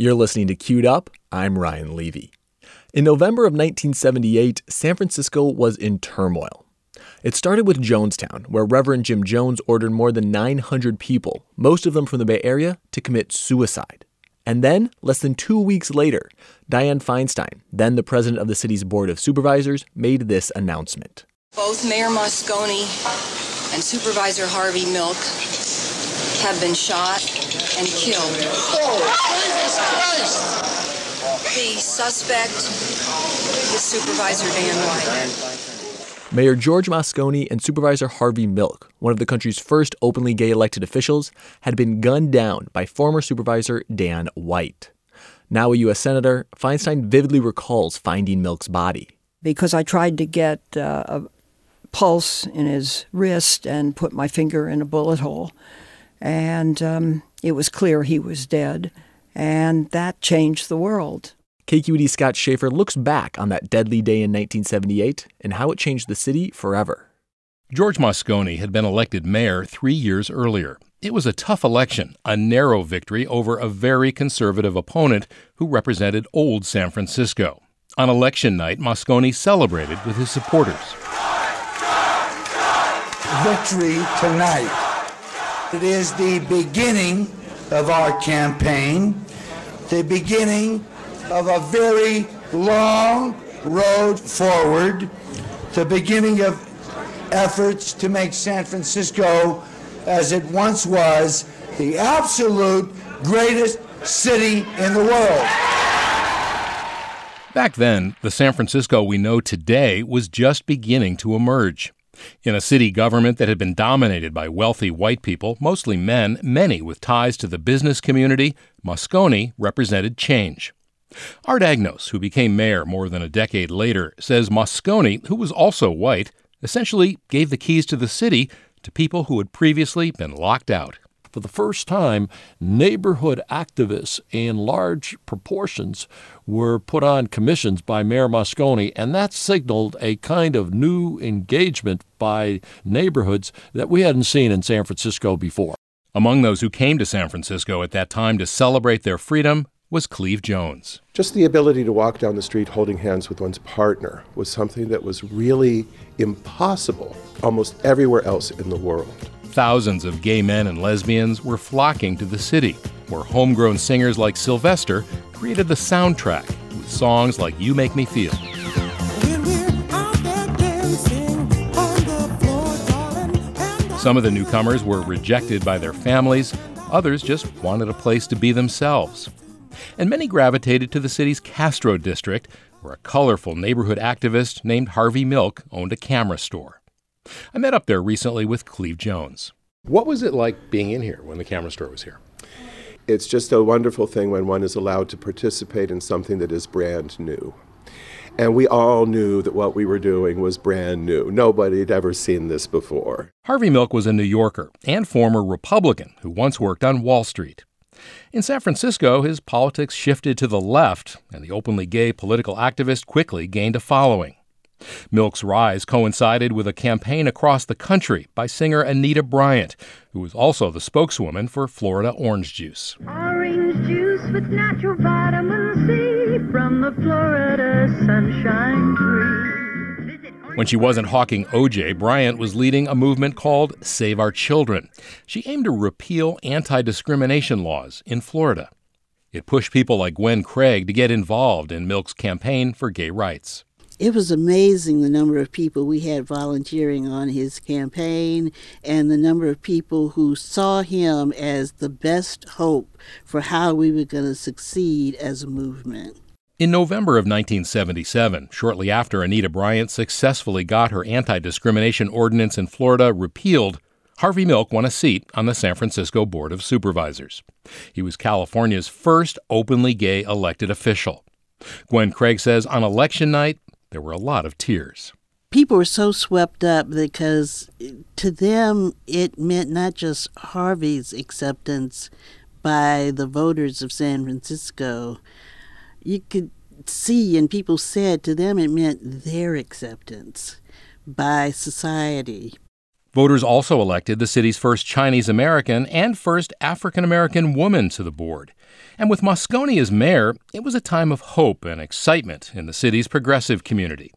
You're listening to Queued Up. I'm Ryan Levi. In November of 1978, San Francisco was in turmoil. It started with Jonestown, where Reverend Jim Jones ordered more than 900 people, most of them from the Bay Area, to commit suicide. And then, less than two weeks later, Dianne Feinstein, then the president of the city's Board of Supervisors, made this announcement. Both Mayor Moscone and Supervisor Harvey Milk have been shot and killed. The suspect is Supervisor Dan White. Mayor George Moscone and Supervisor Harvey Milk, one of the country's first openly gay elected officials, had been gunned down by former Supervisor Dan White. Now a U.S. Senator, Feinstein vividly recalls finding Milk's body. Because I tried to get uh, a pulse in his wrist and put my finger in a bullet hole and um, it was clear he was dead, and that changed the world. KQED Scott Schaefer looks back on that deadly day in 1978 and how it changed the city forever. George Moscone had been elected mayor three years earlier. It was a tough election, a narrow victory over a very conservative opponent who represented old San Francisco. On election night, Moscone celebrated with his supporters. Victory tonight it is the beginning of our campaign, the beginning of a very long road forward, the beginning of efforts to make San Francisco, as it once was, the absolute greatest city in the world. Back then, the San Francisco we know today was just beginning to emerge. In a city government that had been dominated by wealthy white people, mostly men, many with ties to the business community, Moscone represented change. Art Agnos, who became mayor more than a decade later, says Moscone, who was also white, essentially gave the keys to the city to people who had previously been locked out for the first time, neighborhood activists in large proportions were put on commissions by Mayor Moscone, and that signaled a kind of new engagement by neighborhoods that we hadn't seen in San Francisco before. Among those who came to San Francisco at that time to celebrate their freedom was Cleve Jones. Just the ability to walk down the street holding hands with one's partner was something that was really impossible almost everywhere else in the world. Thousands of gay men and lesbians were flocking to the city, where homegrown singers like Sylvester created the soundtrack with songs like You Make Me Feel. Some of the newcomers were rejected by their families, others just wanted a place to be themselves. And many gravitated to the city's Castro district, where a colorful neighborhood activist named Harvey Milk owned a camera store. I met up there recently with Cleve Jones. What was it like being in here when the camera store was here? It's just a wonderful thing when one is allowed to participate in something that is brand new. And we all knew that what we were doing was brand new. Nobody had ever seen this before. Harvey Milk was a New Yorker and former Republican who once worked on Wall Street. In San Francisco, his politics shifted to the left, and the openly gay political activist quickly gained a following. Milk's rise coincided with a campaign across the country by singer Anita Bryant, who was also the spokeswoman for Florida Orange Juice. Orange juice with natural vitamin C from the Florida sunshine tree. When she wasn't hawking OJ, Bryant was leading a movement called Save Our Children. She aimed to repeal anti discrimination laws in Florida. It pushed people like Gwen Craig to get involved in Milk's campaign for gay rights it was amazing the number of people we had volunteering on his campaign and the number of people who saw him as the best hope for how we were going to succeed as a movement. In November of 1977, shortly after Anita Bryant successfully got her anti discrimination ordinance in Florida repealed, Harvey Milk won a seat on the San Francisco Board of Supervisors. He was California's first openly gay elected official. Gwen Craig says on election night, there were a lot of tears. People were so swept up because to them it meant not just Harvey's acceptance by the voters of San Francisco. You could see, and people said to them it meant their acceptance by society. Voters also elected the city's first Chinese American and first African American woman to the board. And with Moscone as mayor, it was a time of hope and excitement in the city's progressive community.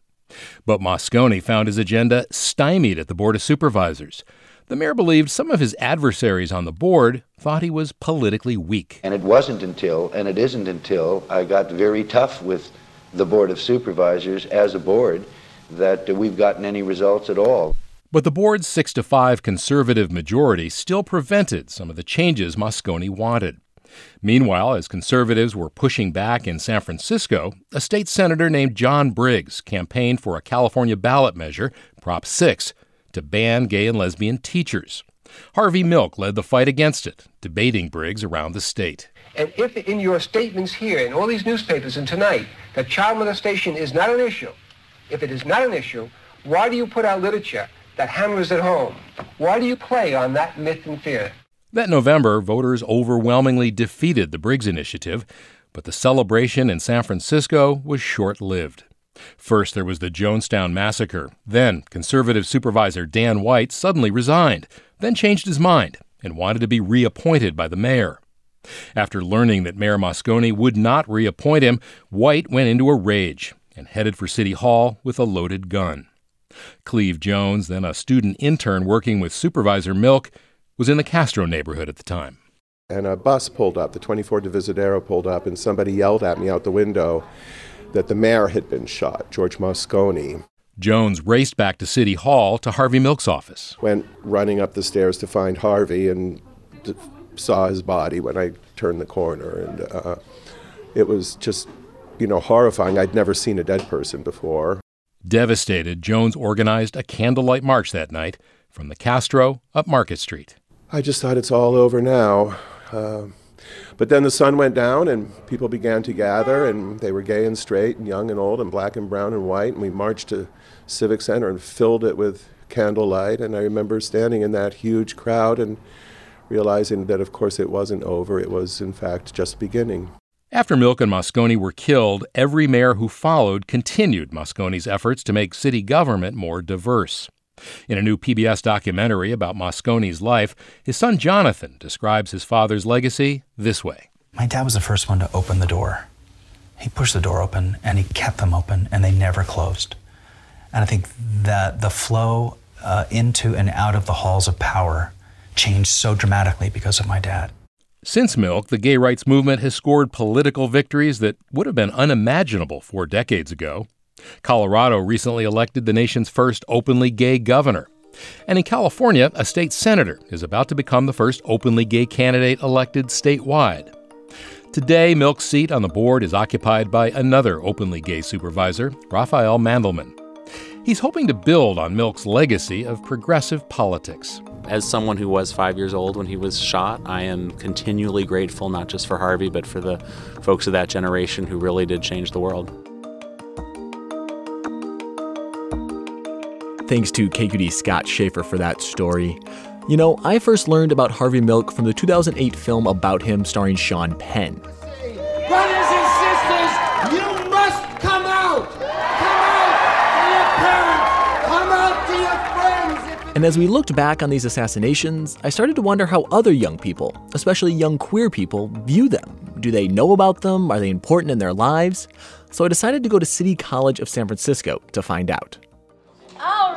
But Moscone found his agenda stymied at the Board of Supervisors. The mayor believed some of his adversaries on the board thought he was politically weak. And it wasn't until, and it isn't until, I got very tough with the Board of Supervisors as a board that we've gotten any results at all. But the board's 6 to 5 conservative majority still prevented some of the changes Moscone wanted. Meanwhile, as conservatives were pushing back in San Francisco, a state senator named John Briggs campaigned for a California ballot measure, Prop 6, to ban gay and lesbian teachers. Harvey Milk led the fight against it, debating Briggs around the state. And if in your statements here, in all these newspapers and tonight, that child molestation is not an issue, if it is not an issue, why do you put out literature that hammers it home? Why do you play on that myth and fear? That November, voters overwhelmingly defeated the Briggs Initiative, but the celebration in San Francisco was short lived. First, there was the Jonestown Massacre. Then, conservative supervisor Dan White suddenly resigned, then changed his mind and wanted to be reappointed by the mayor. After learning that Mayor Moscone would not reappoint him, White went into a rage and headed for City Hall with a loaded gun. Cleve Jones, then a student intern working with Supervisor Milk, was in the Castro neighborhood at the time. And a bus pulled up, the 24 Divisadero pulled up, and somebody yelled at me out the window that the mayor had been shot, George Moscone. Jones raced back to City Hall to Harvey Milk's office. Went running up the stairs to find Harvey and d- saw his body when I turned the corner. And uh, it was just, you know, horrifying. I'd never seen a dead person before. Devastated, Jones organized a candlelight march that night from the Castro up Market Street. I just thought it's all over now. Uh, but then the sun went down and people began to gather, and they were gay and straight, and young and old, and black and brown and white. And we marched to Civic Center and filled it with candlelight. And I remember standing in that huge crowd and realizing that, of course, it wasn't over. It was, in fact, just beginning. After Milk and Moscone were killed, every mayor who followed continued Moscone's efforts to make city government more diverse. In a new PBS documentary about Moscone's life, his son Jonathan describes his father's legacy this way My dad was the first one to open the door. He pushed the door open and he kept them open and they never closed. And I think that the flow uh, into and out of the halls of power changed so dramatically because of my dad. Since Milk, the gay rights movement has scored political victories that would have been unimaginable four decades ago. Colorado recently elected the nation's first openly gay governor. And in California, a state senator is about to become the first openly gay candidate elected statewide. Today, Milk's seat on the board is occupied by another openly gay supervisor, Rafael Mandelman. He's hoping to build on Milk's legacy of progressive politics. As someone who was five years old when he was shot, I am continually grateful not just for Harvey, but for the folks of that generation who really did change the world. Thanks to KQED Scott Schaefer for that story. You know, I first learned about Harvey Milk from the 2008 film about him starring Sean Penn. Brothers and sisters, you must come out! Come out to your parents! Come out to your friends! And as we looked back on these assassinations, I started to wonder how other young people, especially young queer people, view them. Do they know about them? Are they important in their lives? So I decided to go to City College of San Francisco to find out. All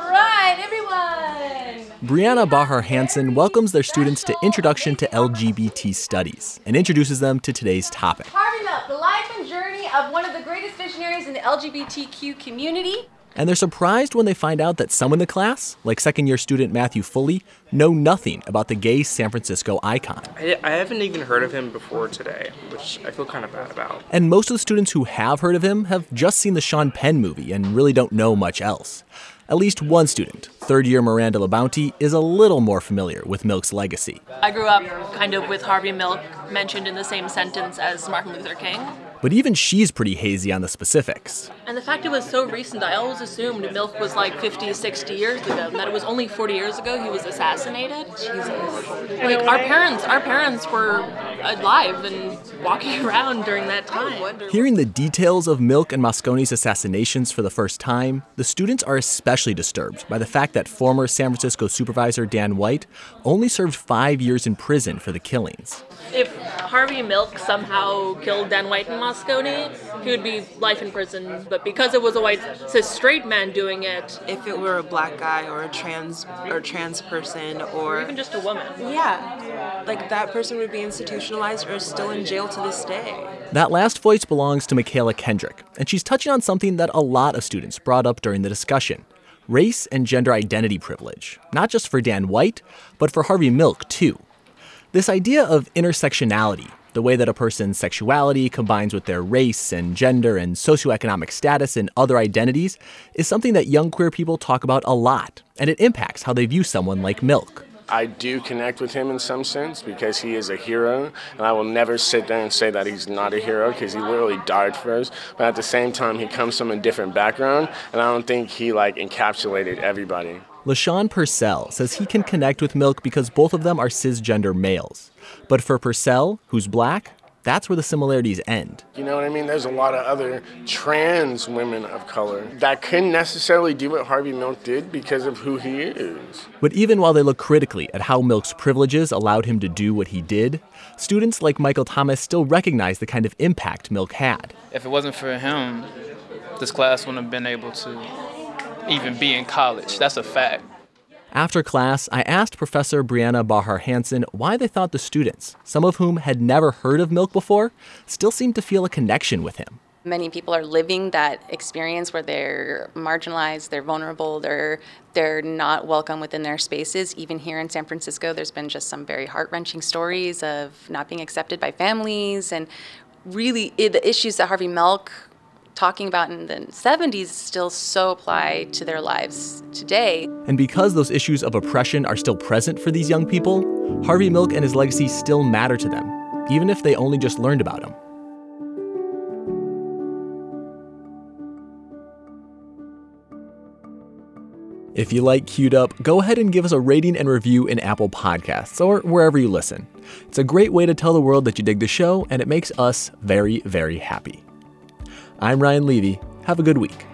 right, everyone! Brianna Bahar Hansen welcomes their students to Introduction to LGBT Studies and introduces them to today's topic. Carving up the life and journey of one of the greatest visionaries in the LGBTQ community. And they're surprised when they find out that some in the class, like second year student Matthew Foley, know nothing about the gay San Francisco icon. I, I haven't even heard of him before today, which I feel kind of bad about. And most of the students who have heard of him have just seen the Sean Penn movie and really don't know much else. At least one student, third year Miranda LaBounty, is a little more familiar with Milk's legacy. I grew up kind of with Harvey Milk mentioned in the same sentence as Martin Luther King. But even she's pretty hazy on the specifics. And the fact it was so recent, I always assumed Milk was like 50, 60 years ago, and that it was only 40 years ago he was assassinated. Jesus. Like our parents, our parents were Uh, alive and walking around during that time. Hearing the details of Milk and Moscone's assassinations for the first time, the students are especially disturbed by the fact that former San Francisco supervisor Dan White only served five years in prison for the killings. If Harvey Milk somehow killed Dan White and Moscone, he would be life in prison. But because it was a white cis straight man doing it, if it were a black guy or a trans or trans person or, or even just a woman, yeah, like that person would be or still in jail to this day. That last voice belongs to Michaela Kendrick, and she's touching on something that a lot of students brought up during the discussion race and gender identity privilege, not just for Dan White, but for Harvey Milk, too. This idea of intersectionality, the way that a person's sexuality combines with their race and gender and socioeconomic status and other identities, is something that young queer people talk about a lot, and it impacts how they view someone like Milk. I do connect with him in some sense because he is a hero, and I will never sit there and say that he's not a hero because he literally died for us. But at the same time, he comes from a different background, and I don't think he like encapsulated everybody. LaShawn Purcell says he can connect with Milk because both of them are cisgender males. But for Purcell, who's black, that's where the similarities end. You know what I mean? There's a lot of other trans women of color that couldn't necessarily do what Harvey Milk did because of who he is. But even while they look critically at how Milk's privileges allowed him to do what he did, students like Michael Thomas still recognize the kind of impact Milk had. If it wasn't for him, this class wouldn't have been able to even be in college. That's a fact. After class, I asked Professor Brianna Bahar Hansen why they thought the students, some of whom had never heard of Milk before, still seemed to feel a connection with him. Many people are living that experience where they're marginalized, they're vulnerable, they're they're not welcome within their spaces. Even here in San Francisco, there's been just some very heart-wrenching stories of not being accepted by families and really the issues that Harvey Milk talking about in the 70s still so apply to their lives today. And because those issues of oppression are still present for these young people, Harvey Milk and his legacy still matter to them, even if they only just learned about him. If you like Queued Up, go ahead and give us a rating and review in Apple Podcasts or wherever you listen. It's a great way to tell the world that you dig the show, and it makes us very, very happy. I'm Ryan Levi. Have a good week.